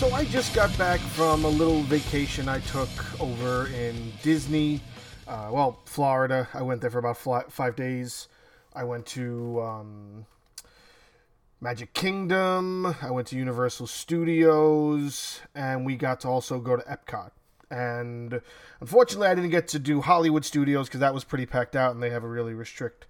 So I just got back from a little vacation I took over in Disney. Uh, well, Florida. I went there for about five days. I went to um, Magic Kingdom. I went to Universal Studios, and we got to also go to Epcot. And unfortunately, I didn't get to do Hollywood Studios because that was pretty packed out, and they have a really restrict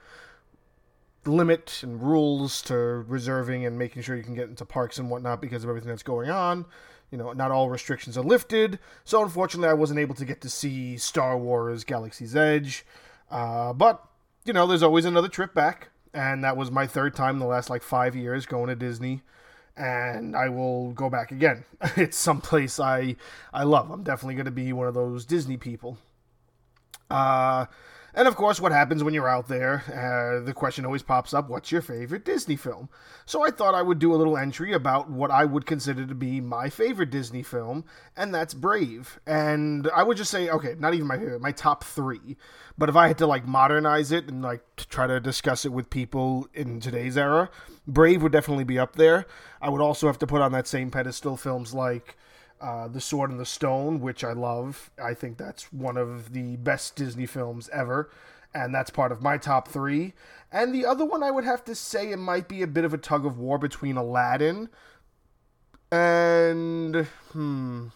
limit and rules to reserving and making sure you can get into parks and whatnot because of everything that's going on. You know, not all restrictions are lifted. So unfortunately, I wasn't able to get to see Star Wars Galaxy's Edge. Uh, but, you know, there's always another trip back. And that was my third time in the last like five years going to Disney. And I will go back again. it's someplace I I love. I'm definitely going to be one of those Disney people. Uh, and of course, what happens when you're out there? Uh, the question always pops up what's your favorite Disney film? So I thought I would do a little entry about what I would consider to be my favorite Disney film, and that's Brave. And I would just say, okay, not even my favorite, my top three. But if I had to like modernize it and like to try to discuss it with people in today's era, Brave would definitely be up there. I would also have to put on that same pedestal films like uh, the Sword and the Stone, which I love. I think that's one of the best Disney films ever, and that's part of my top three. And the other one, I would have to say, it might be a bit of a tug of war between Aladdin and hmm,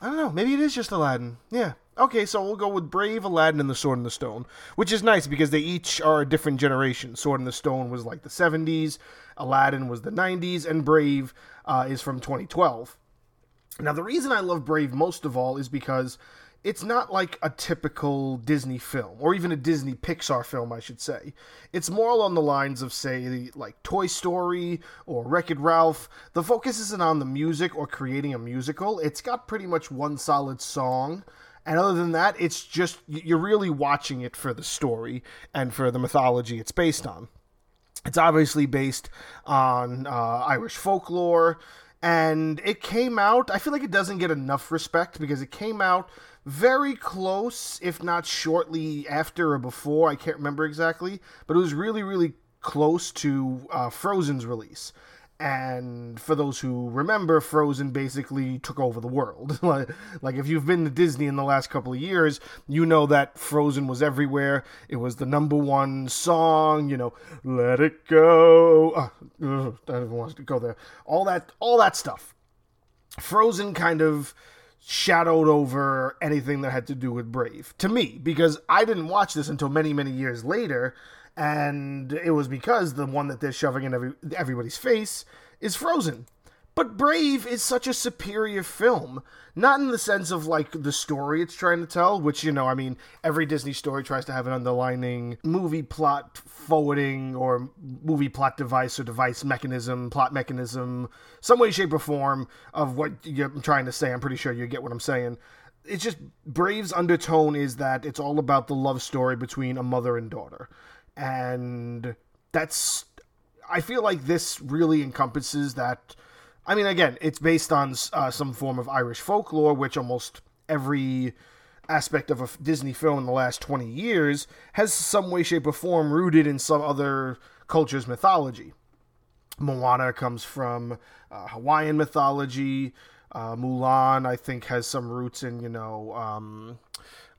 I don't know. Maybe it is just Aladdin. Yeah. Okay, so we'll go with Brave, Aladdin, and The Sword and the Stone, which is nice because they each are a different generation. Sword and the Stone was like the 70s, Aladdin was the 90s, and Brave uh, is from 2012. Now, the reason I love Brave most of all is because it's not like a typical Disney film, or even a Disney Pixar film, I should say. It's more along the lines of, say, like Toy Story or Wreck It Ralph. The focus isn't on the music or creating a musical, it's got pretty much one solid song. And other than that, it's just you're really watching it for the story and for the mythology it's based on. It's obviously based on uh, Irish folklore, and it came out. I feel like it doesn't get enough respect because it came out very close, if not shortly after or before. I can't remember exactly, but it was really, really close to uh, Frozen's release. And for those who remember, Frozen basically took over the world. like, if you've been to Disney in the last couple of years, you know that Frozen was everywhere. It was the number one song. You know, "Let It Go." Ah, ugh, I don't even want to go there. All that, all that stuff. Frozen kind of shadowed over anything that had to do with Brave to me because I didn't watch this until many, many years later and it was because the one that they're shoving in every, everybody's face is Frozen. But Brave is such a superior film. Not in the sense of like the story it's trying to tell, which, you know, I mean, every Disney story tries to have an underlining movie plot forwarding or movie plot device or device mechanism, plot mechanism, some way, shape, or form of what I'm trying to say. I'm pretty sure you get what I'm saying. It's just Brave's undertone is that it's all about the love story between a mother and daughter and that's I feel like this really encompasses that. I mean, again, it's based on uh, some form of Irish folklore, which almost every aspect of a Disney film in the last 20 years has some way, shape, or form rooted in some other culture's mythology. Moana comes from uh, Hawaiian mythology. Uh, Mulan, I think, has some roots in, you know, um,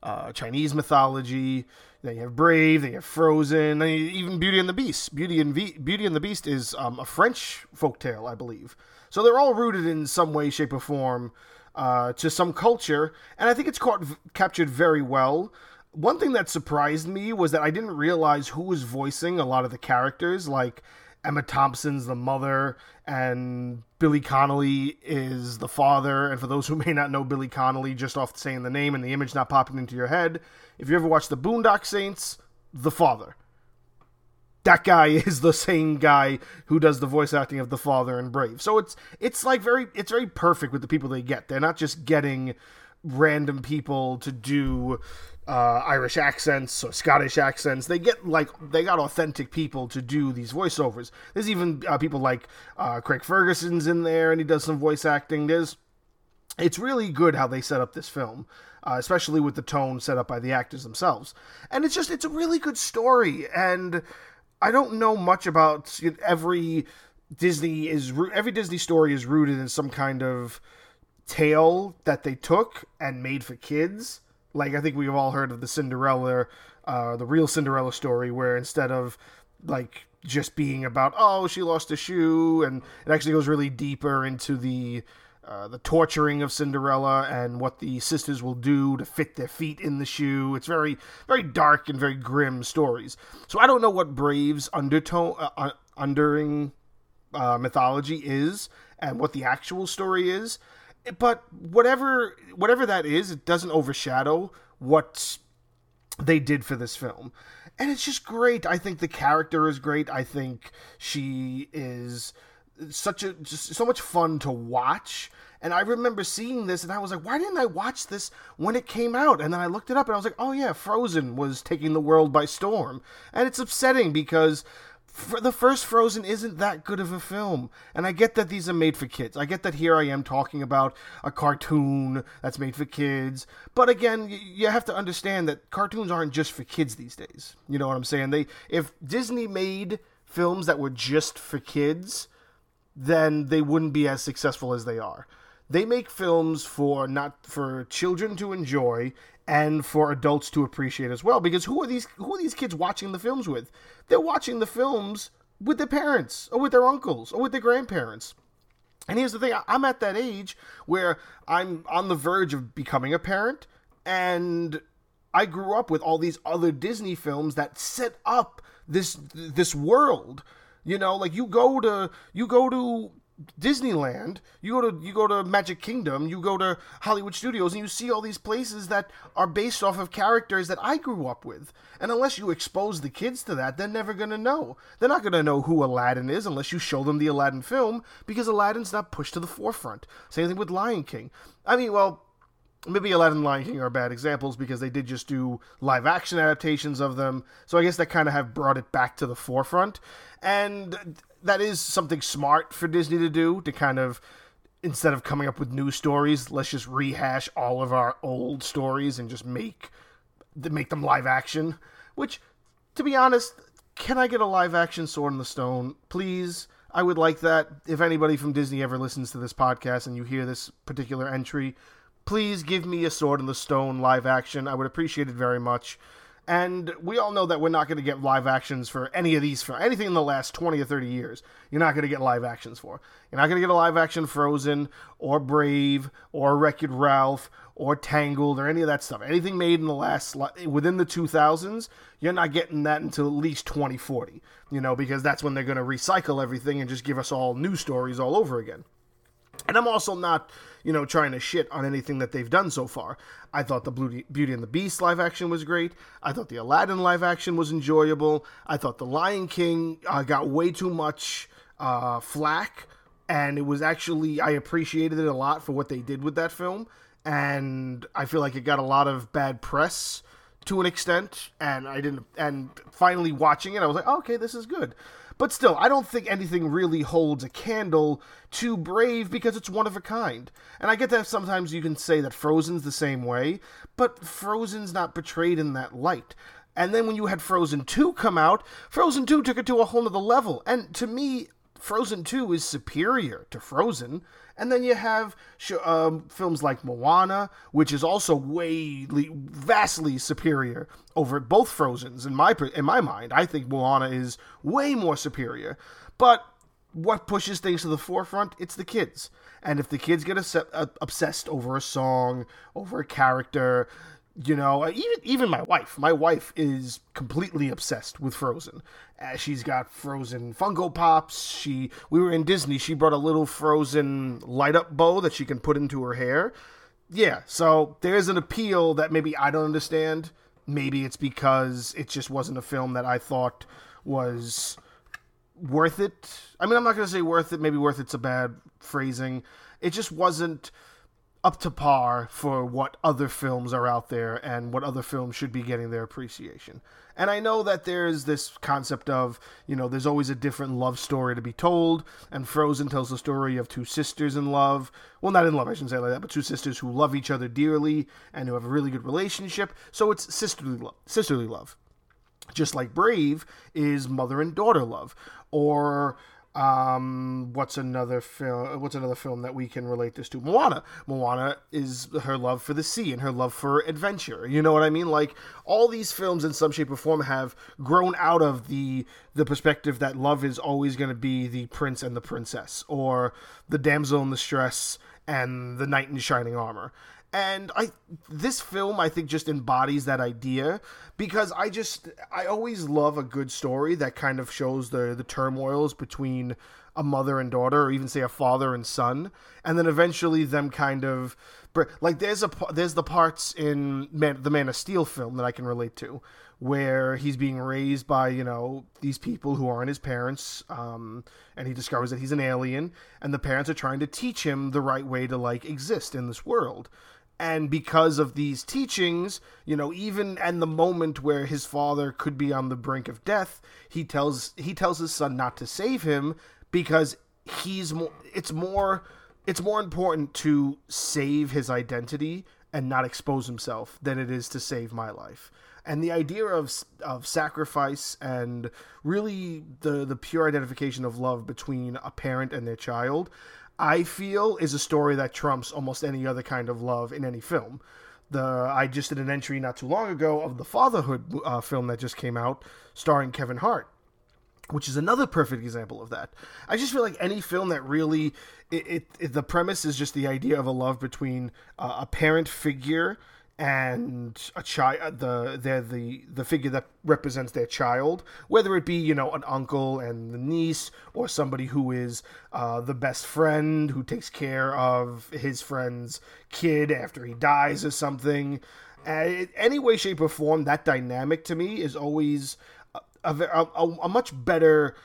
uh, Chinese mythology. Then you have Brave, then you have Frozen, then you, even Beauty and the Beast. Beauty and Beauty and the Beast is um, a French folktale, I believe. So they're all rooted in some way, shape, or form uh, to some culture, and I think it's caught, captured very well. One thing that surprised me was that I didn't realize who was voicing a lot of the characters. Like Emma Thompson's the mother, and Billy Connolly is the father. And for those who may not know Billy Connolly, just off saying the name and the image not popping into your head, if you ever watched the Boondock Saints, the father. That guy is the same guy who does the voice acting of the father in Brave. So it's it's like very it's very perfect with the people they get. They're not just getting random people to do uh, Irish accents or Scottish accents. They get like they got authentic people to do these voiceovers. There's even uh, people like uh, Craig Ferguson's in there, and he does some voice acting. There's it's really good how they set up this film, uh, especially with the tone set up by the actors themselves. And it's just it's a really good story, and I don't know much about every Disney is every Disney story is rooted in some kind of tale that they took and made for kids. Like I think we've all heard of the Cinderella, uh, the real Cinderella story, where instead of like just being about oh she lost a shoe, and it actually goes really deeper into the uh, the torturing of Cinderella and what the sisters will do to fit their feet in the shoe. It's very, very dark and very grim stories. So I don't know what Brave's undertone, uh, uh undering uh, mythology is and what the actual story is. But whatever, whatever that is, it doesn't overshadow what they did for this film. And it's just great. I think the character is great. I think she is such a just so much fun to watch. And I remember seeing this and I was like, why didn't I watch this when it came out? And then I looked it up and I was like, oh yeah, Frozen was taking the world by storm. And it's upsetting because for the first Frozen isn't that good of a film. And I get that these are made for kids. I get that here I am talking about a cartoon that's made for kids. But again, you have to understand that cartoons aren't just for kids these days. You know what I'm saying? They if Disney made films that were just for kids, then they wouldn't be as successful as they are. They make films for not for children to enjoy and for adults to appreciate as well because who are these who are these kids watching the films with? They're watching the films with their parents or with their uncles or with their grandparents. And here's the thing, I'm at that age where I'm on the verge of becoming a parent and I grew up with all these other Disney films that set up this this world you know, like you go to you go to Disneyland, you go to you go to Magic Kingdom, you go to Hollywood Studios, and you see all these places that are based off of characters that I grew up with. And unless you expose the kids to that, they're never gonna know. They're not gonna know who Aladdin is unless you show them the Aladdin film, because Aladdin's not pushed to the forefront. Same thing with Lion King. I mean, well, maybe Aladdin and Lion King are bad examples because they did just do live action adaptations of them. So I guess that kind of have brought it back to the forefront. And that is something smart for Disney to do to kind of instead of coming up with new stories, let's just rehash all of our old stories and just make make them live action. Which, to be honest, can I get a live action Sword in the Stone, please? I would like that. If anybody from Disney ever listens to this podcast and you hear this particular entry, please give me a Sword in the Stone live action. I would appreciate it very much. And we all know that we're not going to get live actions for any of these, for anything in the last 20 or 30 years. You're not going to get live actions for. You're not going to get a live action Frozen, or Brave, or Wreck It Ralph, or Tangled, or any of that stuff. Anything made in the last, within the 2000s, you're not getting that until at least 2040, you know, because that's when they're going to recycle everything and just give us all new stories all over again. And I'm also not, you know, trying to shit on anything that they've done so far. I thought the Beauty and the Beast live action was great. I thought the Aladdin live action was enjoyable. I thought the Lion King uh, got way too much uh, flack, and it was actually I appreciated it a lot for what they did with that film. And I feel like it got a lot of bad press to an extent, and I didn't. And finally watching it, I was like, oh, okay, this is good. But still, I don't think anything really holds a candle to Brave because it's one of a kind. And I get that sometimes you can say that Frozen's the same way, but Frozen's not portrayed in that light. And then when you had Frozen 2 come out, Frozen 2 took it to a whole nother level. And to me, Frozen 2 is superior to Frozen. And then you have um, films like Moana, which is also way vastly superior over both Frozen's in my in my mind. I think Moana is way more superior. But what pushes things to the forefront? It's the kids. And if the kids get obsessed over a song, over a character, you know uh, even even my wife. My wife is completely obsessed with frozen. Uh, she's got frozen funko pops. She we were in disney. She brought a little frozen light up bow that she can put into her hair. Yeah so there's an appeal that maybe i don't understand. Maybe it's because it just wasn't a film that i thought was worth it. I mean i'm not going to say worth it maybe worth it's a bad phrasing. It just wasn't up to par for what other films are out there and what other films should be getting their appreciation. And I know that there's this concept of, you know, there's always a different love story to be told, and Frozen tells the story of two sisters in love. Well, not in love, I shouldn't say like that, but two sisters who love each other dearly and who have a really good relationship. So it's sisterly love. Sisterly love. Just like Brave is mother and daughter love. Or Um, what's another film? What's another film that we can relate this to? Moana. Moana is her love for the sea and her love for adventure. You know what I mean? Like all these films, in some shape or form, have grown out of the the perspective that love is always going to be the prince and the princess, or the damsel in distress and the knight in shining armor and i this film i think just embodies that idea because i just i always love a good story that kind of shows the the turmoils between a mother and daughter or even say a father and son. And then eventually them kind of like there's a there's the parts in man, the man of steel film that i can relate to where he's being raised by you know these people who aren't his parents um, and he discovers that he's an alien and the parents are trying to teach him the right way to like exist in this world. And because of these teachings you know even and the moment where his father could be on the brink of death he tells he tells his son not to save him because he's more it's more it's more important to save his identity and not expose himself than it is to save my life and the idea of of sacrifice and really the the pure identification of love between a parent and their child I feel is a story that trumps almost any other kind of love in any film. The I just did an entry not too long ago of the fatherhood uh, film that just came out, starring Kevin Hart, which is another perfect example of that. I just feel like any film that really, it, it, it the premise is just the idea of a love between uh, a parent figure and a child the they're the the figure that represents their child whether it be you know an uncle and the niece or somebody who is uh, the best friend who takes care of his friend's kid after he dies or something. Uh, any way shape or form that dynamic to me is always a, a, a, a much better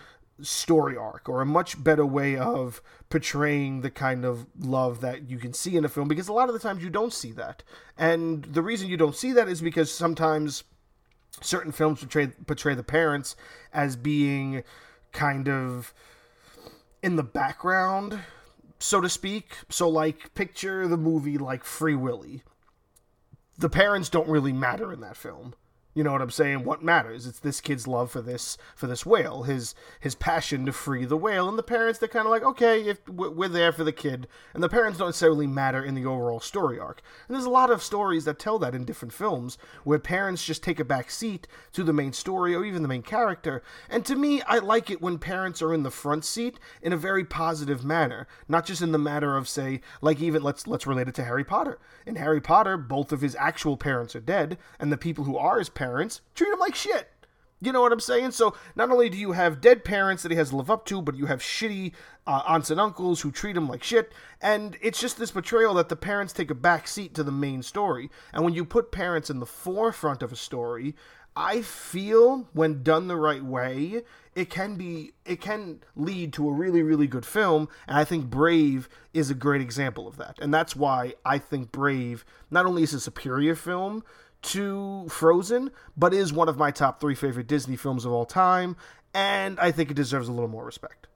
story arc or a much better way of portraying the kind of love that you can see in a film because a lot of the times you don't see that. And the reason you don't see that is because sometimes certain films portray portray the parents as being kind of in the background, so to speak. So like picture the movie like Free Willy. The parents don't really matter in that film you know what I'm saying? What matters? It's this kid's love for this for this whale, his his passion to free the whale, and the parents. They're kind of like, okay, if we're there for the kid, and the parents don't necessarily matter in the overall story arc. And there's a lot of stories that tell that in different films, where parents just take a back seat to the main story or even the main character. And to me, I like it when parents are in the front seat in a very positive manner, not just in the matter of say, like even let's let's relate it to Harry Potter. In Harry Potter, both of his actual parents are dead, and the people who are his parents parents, treat him like shit. You know what I'm saying? So not only do you have dead parents that he has to live up to, but you have shitty uh, aunts and uncles who treat him like shit. And it's just this portrayal that the parents take a back seat to the main story. And when you put parents in the forefront of a story, I feel when done the right way, it can be it can lead to a really really good film and I think Brave is a great example of that. And that's why I think Brave not only is a superior film to Frozen, but is one of my top three favorite Disney films of all time, and I think it deserves a little more respect.